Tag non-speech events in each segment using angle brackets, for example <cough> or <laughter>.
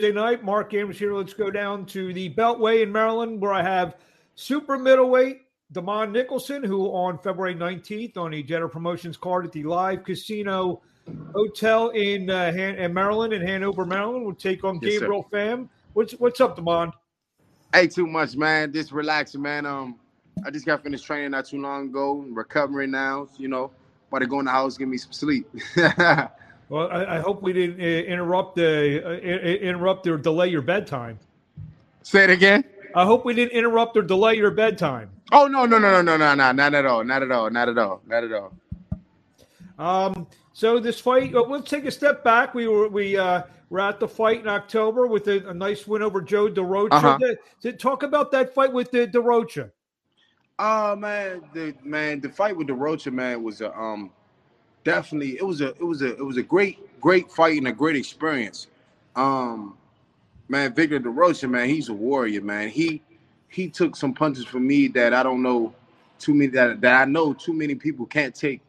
night. Marc Abrams here. Let's go down to the Beltway in Maryland, where I have super middleweight Demond Nicholson, who on February 19th on a Jeter Promotions card at the Live Casino Hotel in, uh, Han- in Maryland, in Hanover, Maryland, will take on Yes, sir. Gabriel Pham. What's what's up, Demond? Hey, too much, man. Just relaxing, man. Um, I just got finished training not too long ago. recovering now. You know, about to go in the house, give me some sleep. <laughs> Well, I, I hope we didn't uh, interrupt the uh, i- i- interrupt or delay your bedtime. Say it again. I hope we didn't interrupt or delay your bedtime. Oh no, no, no, no, no, no, no, not at all, not at all, not at all, not at all. Um, so this fight, uh, let's take a step back. We were we uh, were at the fight in October with a, a nice win over Joe DeRocha. Uh-huh. To- to talk about that fight with the DeRocha. Oh man, the man, the fight with the Rocha man was a um definitely it was a it was a it was a great great fight and a great experience. Um man, Victor DeRocha, man, he's a warrior, man. He he took some punches from me that I don't know too many that, that I know too many people can't take.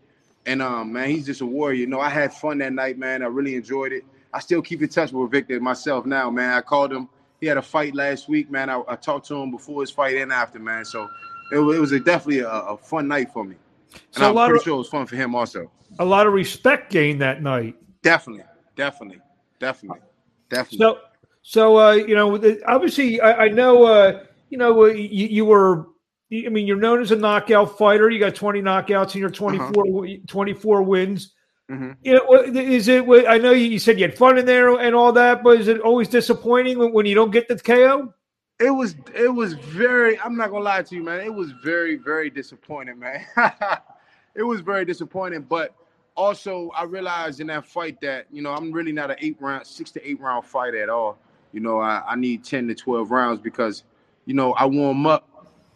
And um man, he's just a warrior. You know, I had fun that night, man. I really enjoyed it. I still keep in touch with Victor myself now, man. I called him. He had a fight last week, man. I, I talked to him before his fight and after, man. So it, it was a, definitely a, a fun night for me. And So a I'm lot pretty of sure it was fun for him also. a lot of respect gained that night. Definitely, definitely, definitely, definitely. So so uh, you know, obviously, I, I know uh, you know uh, you, you were. I mean, you're known as a knockout fighter. You got 20 knockouts in your 24, wi- 24 wins. Mhm. You know, is it? I know you said you had fun in there and all that, but is it always disappointing when you don't get the KO? It was it was very I'm not gonna lie to you, man. It was very, very disappointing, man. <laughs> it was very disappointing, but also I realized in that fight that, you know, I'm really not an eight round, six to eight round fight at all. You know, I, I need 10 to 12 rounds because, you know, I warm up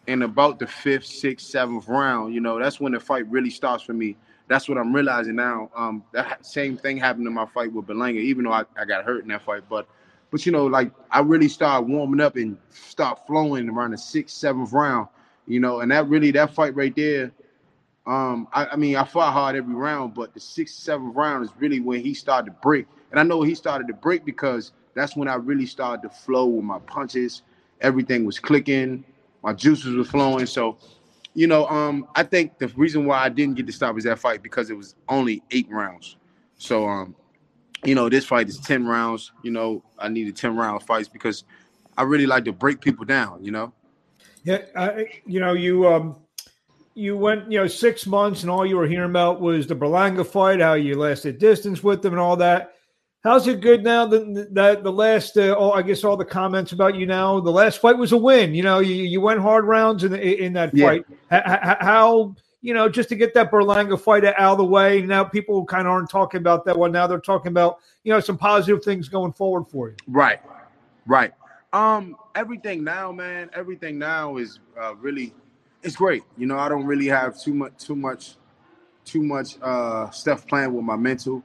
in about the fifth, sixth, seventh round. You know, that's when the fight really starts for me. That's what I'm realizing now. Um, that same thing happened in my fight with Berlanga, even though I, I got hurt in that fight. But but you know, like I really started warming up and start flowing around the sixth, seventh round, you know, and that really that fight right there. Um, I, I mean, I fought hard every round, but the sixth, seventh round is really when he started to break. And I know he started to break because that's when I really started to flow with my punches. Everything was clicking, my juices were flowing. So, you know, um, I think the reason why I didn't get to stop is that fight because it was only eight rounds. So, um, you know, this fight is 10 rounds. You know, I needed 10 round fights because I really like to break people down, you know? Yeah, I, you know, you um, you went, you know, six months, and all you were hearing about was the Berlanga fight, how you lasted distance with them, and all that. How's it good now? That that the last, uh, all, I guess, all the comments about you now. The last fight was a win. You know, you, you went hard rounds in in that fight. H- h- How you know just to get that Berlanga fight out of the way? Now people kind of aren't talking about that one. Now they're talking about you know some positive things going forward for you. Right, right. Um, everything now, man, everything now is uh, really, it's great. You know, I don't really have too much, too much, too much uh stuff playing with my mental.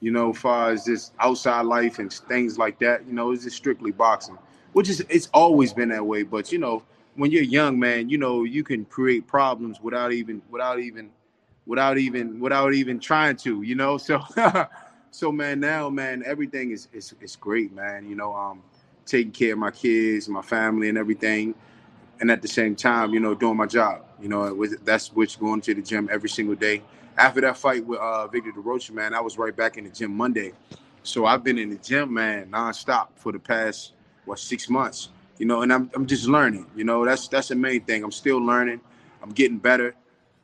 You know, far as just outside life and things like that. You know, it's just strictly boxing, which is it's always been that way. But you know, when you're young, man, you know you can create problems without even, without even, without even, without even trying to. You know, <laughs> so. So man, now man, everything is is is great, man. You know, um, taking care of my kids, my family, and everything, and at the same time, you know, doing my job. You know, with that's which going to the gym every single day. After that fight with uh, Victor DeRocha, man, I was right back in the gym Monday. So I've been in the gym, man, nonstop for the past what six months. You know, and I'm I'm just learning. You know, that's that's the main thing. I'm still learning. I'm getting better,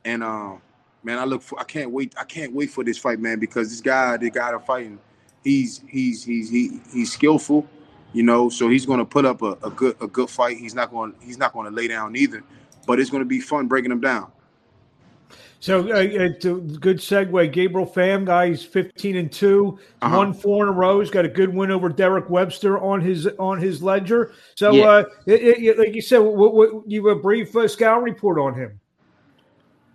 and um, man, I look for. I can't wait. I can't wait for this fight, man, because this guy, the guy I'm fighting, he's he's he's he, he's skillful. You know, so he's going to put up a, a good a good fight. He's not going he's not going to lay down either, but it's going to be fun breaking him down. So uh, it's a good segue. Gabriel Pham, guys, fifteen and 2 Uh-huh. won four in a row. He's got a good win over Derek Webster on his on his ledger. So, Yeah. uh, it, it- like you said, what, what, you have a brief uh, scouting report on him.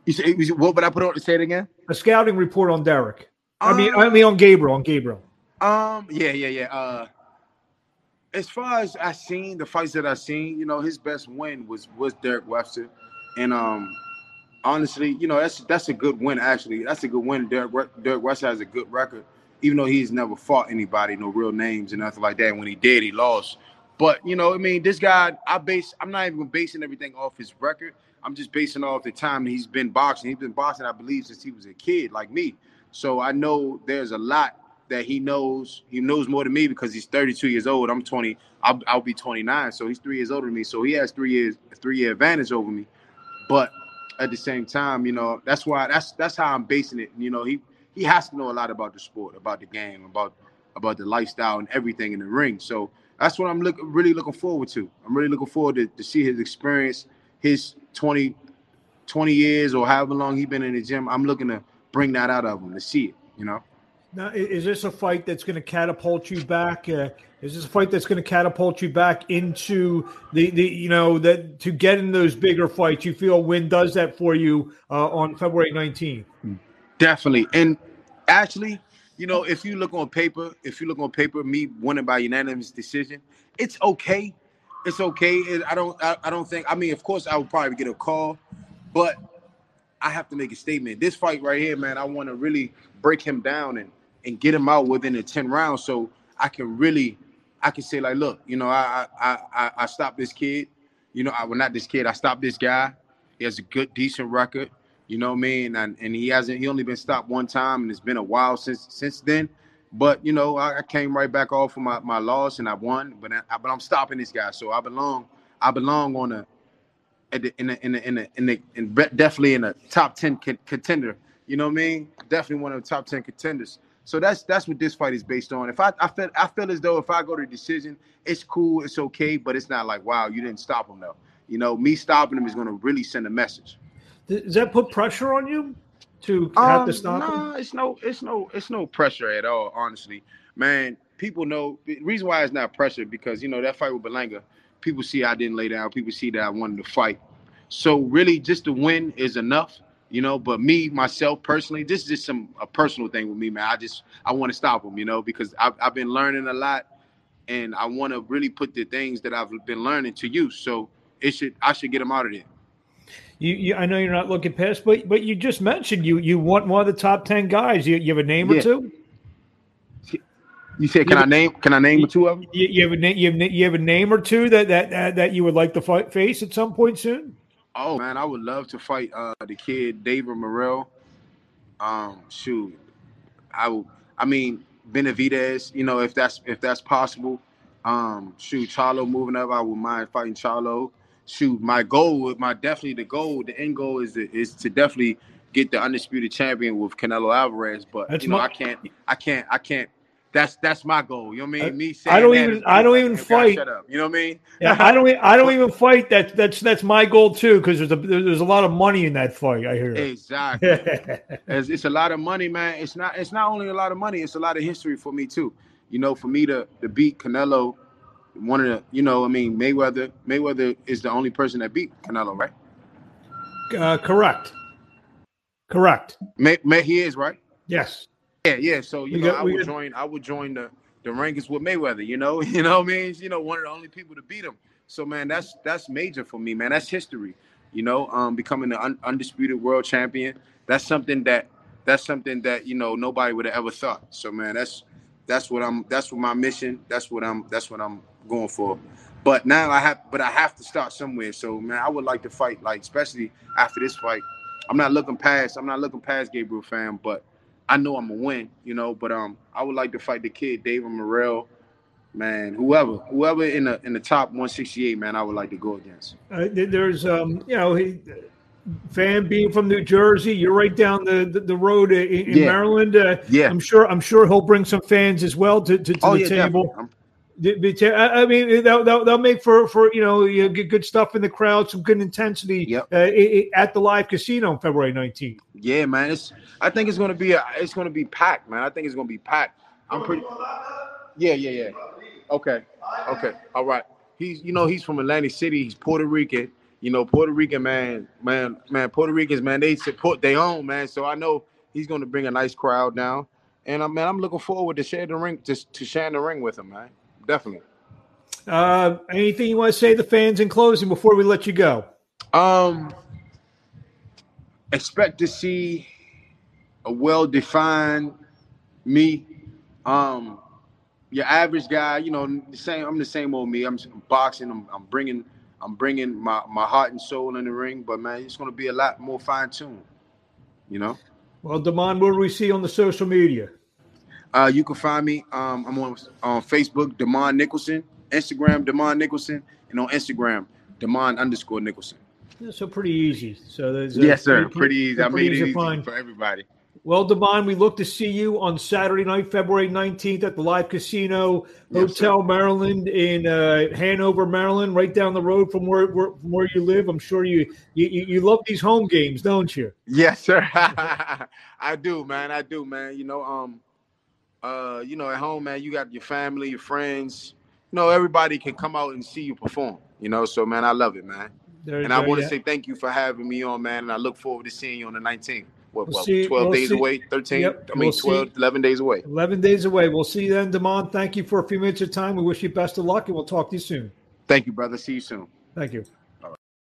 You say, what would I put on to say it again? A scouting report on Derek. I mean, I Um, mean on Gabriel. On Gabriel. Um, yeah, yeah, yeah. Uh, as far as I seen the fights that I seen, you know, his best win was was Derek Webster, and um, honestly, you know, that's that's a good win. Actually, that's a good win. Derek Derek Webster has a good record, even though he's never fought anybody, no real names and nothing like that. When he did, he lost. But you know, I mean, this guy, I base, I'm not even basing everything off his record. I'm just basing off the time he's been boxing. He's been boxing, I believe, since he was a kid, like me. So I know there's a lot that he knows. He knows more than me because he's 32 years old. I'm 20. I'll, I'll be 29. So he's three years older than me. So he has three years, three year advantage over me. But at the same time, you know, that's why that's that's how I'm basing it. You know, he he has to know a lot about the sport, about the game, about about the lifestyle and everything in the ring. So that's what I'm look, really looking forward to. I'm really looking forward to, to see his experience, his 20, 20 years or however long he's been in the gym. I'm looking to bring that out of him to see it, you know. Now, is this a fight that's going to catapult you back? Uh, is this a fight that's going to catapult you back into the, the you know that to get in those bigger fights? You feel Win does that for you uh, on February 19th? Definitely, and actually, you know, if you look on paper, if you look on paper, me winning by unanimous decision, it's okay. It's okay. I don't. I, I don't think. I mean, of course, I would probably get a call, but I have to make a statement. This fight right here, man, I want to really break him down and and get him out within the 10 rounds so I can really I can say like, look, you know, I I I, I stopped this kid. You know, I well not this kid, I stopped this guy. He has a good, decent record. You know what I mean? And and he hasn't he only been stopped one time and it's been a while since since then. But you know, I, I came right back off of my, my loss and I won, but I, but I'm stopping this guy. So I belong I belong on a in the in the in the in the, in, in definitely in a top 10 contender. You know what I mean? Definitely one of the top 10 contenders. So that's that's what this fight is based on. If I I feel I feel as though if I go to decision, it's cool, it's okay, but it's not like wow, you didn't stop him though. You know, me stopping him is going to really send a message. Does that put pressure on you to have um, to stop nah, him? it's no, it's no, it's no pressure at all. Honestly, man, people know the reason why it's not pressure because you know that fight with Berlanga, people see I didn't lay down, people see that I wanted to fight. So really, just to win is enough you know. But me, myself personally, this is just some a personal thing with me, man. I just I want to stop them, you know, because I've, I've been learning a lot, and I want to really put the things that I've been learning to use. So it should I should get them out of there. You, you, I know you're not looking past, but but you just mentioned you you want one of the top ten guys. You, you have a name yeah. or two. You said, "Can you I name? Can I name two of them?" You, you have a name. You have, you have a name or two that that that you would like to fight, face at some point soon. Oh man, I would love to fight uh the kid David Morrell. Um, shoot, I would. I mean Benavidez. You know, if that's if that's possible. Um, shoot, Charlo moving up. I would mind fighting Charlo. Shoot, my goal, my definitely the goal, the end goal is to, is to definitely get the undisputed champion with Canelo Alvarez. But that's you know, my, I can't, I can't, I can't that's that's my goal. You know what I mean? Me saying I don't even I don't even fight. Shut up. You know what I mean? Yeah, I don't I don't even fight. That that's that's my goal too because there's a there's a lot of money in that fight. I hear exactly. <laughs> it's, it's a lot of money, man. It's not it's not only a lot of money. It's a lot of history for me too. You know, for me to to beat Canelo, one of the you know I mean Mayweather Mayweather is the only person that beat Canelo, right? Uh, correct. Correct. May, May he is right. Yes. Yeah, yeah. So you we know, got, I would got... join. I would join the the rankings with Mayweather. You know, <laughs> you know what I mean. You know, one of the only people to beat him. So man, that's that's major for me, man. That's history. You know, um, becoming the un- undisputed world champion. That's something that that's something that you know nobody would have ever thought. So man, that's that's what I'm. That's what my mission. That's what I'm. That's what I'm going for. But now I have, but I have to start somewhere. So man, I would like to fight, like especially after this fight. I'm not looking past. I'm not looking past Gabriel Pham, but I know I'm gonna win, you know. But um, I would like to fight the kid, David Morrell, man. Whoever, whoever in the in the top 168, man, I would like to go against. Uh, there's um, you know, he, Pham being from New Jersey, you're right down the the, the road in, in yeah. Maryland. Uh, yeah, I'm sure I'm sure he'll bring some fans as well to to, to oh, the yeah, table. I mean, they'll, they'll, they'll, make for for you know you get good stuff in the crowd, some good intensity yep. uh, at the live casino on February 19th. Yeah, man. It's I think it's gonna be a, it's gonna be packed, man. I think it's gonna be packed. I'm pretty. Yeah, yeah, yeah. Okay, okay, all right. He's you know he's from Atlantic City. He's Puerto Rican. You know Puerto Rican man, man, man. Puerto Ricans, man, they support their own man. So I know he's gonna bring a nice crowd down. And I man, I'm looking forward to share the ring to, to share the ring with him, man definitely. Uh, anything you want to say to the fans in closing before we let you go? Um, expect to see a well-defined me Um, your average guy, you know, the same. I'm the same old me. I'm boxing. I'm, I'm bringing, I'm bringing my my heart and soul in the ring. But man, it's gonna be a lot more fine tuned. You know. Well, Demond, what do we see on the social media? Uh, you can find me. Um, I'm on on Facebook, Demond Nicholson, Instagram, Demond Nicholson, and on Instagram, Demond underscore Nicholson. Yeah, so pretty easy. So there's yes, sir. Pretty, pretty easy. I made it easy find. for everybody. Well, Demond, we look to see you on Saturday night, February 19th at the Live Casino Hotel, sir. Maryland, in uh, Hanover, Maryland, right down the road from where, where, from where you live. I'm sure you, you you love these home games, don't you? Yes, sir. <laughs> I do, man. I do, man. You know, um, uh, you know, at home, man, you got your family, your friends. You know, everybody can come out and see you perform. You know, so man, I love it, man. There, and I want to yeah. say thank you for having me on, man. And I look forward to seeing you on the 19th. What, we'll see, 12 we'll days see. away, 13, yep, I mean, we'll 12, see. 11 days away. 11 days away. We'll see you then, Demond. Thank you for a few minutes of time. We wish you best of luck, and we'll talk to you soon. Thank you, brother. See you soon. Thank you.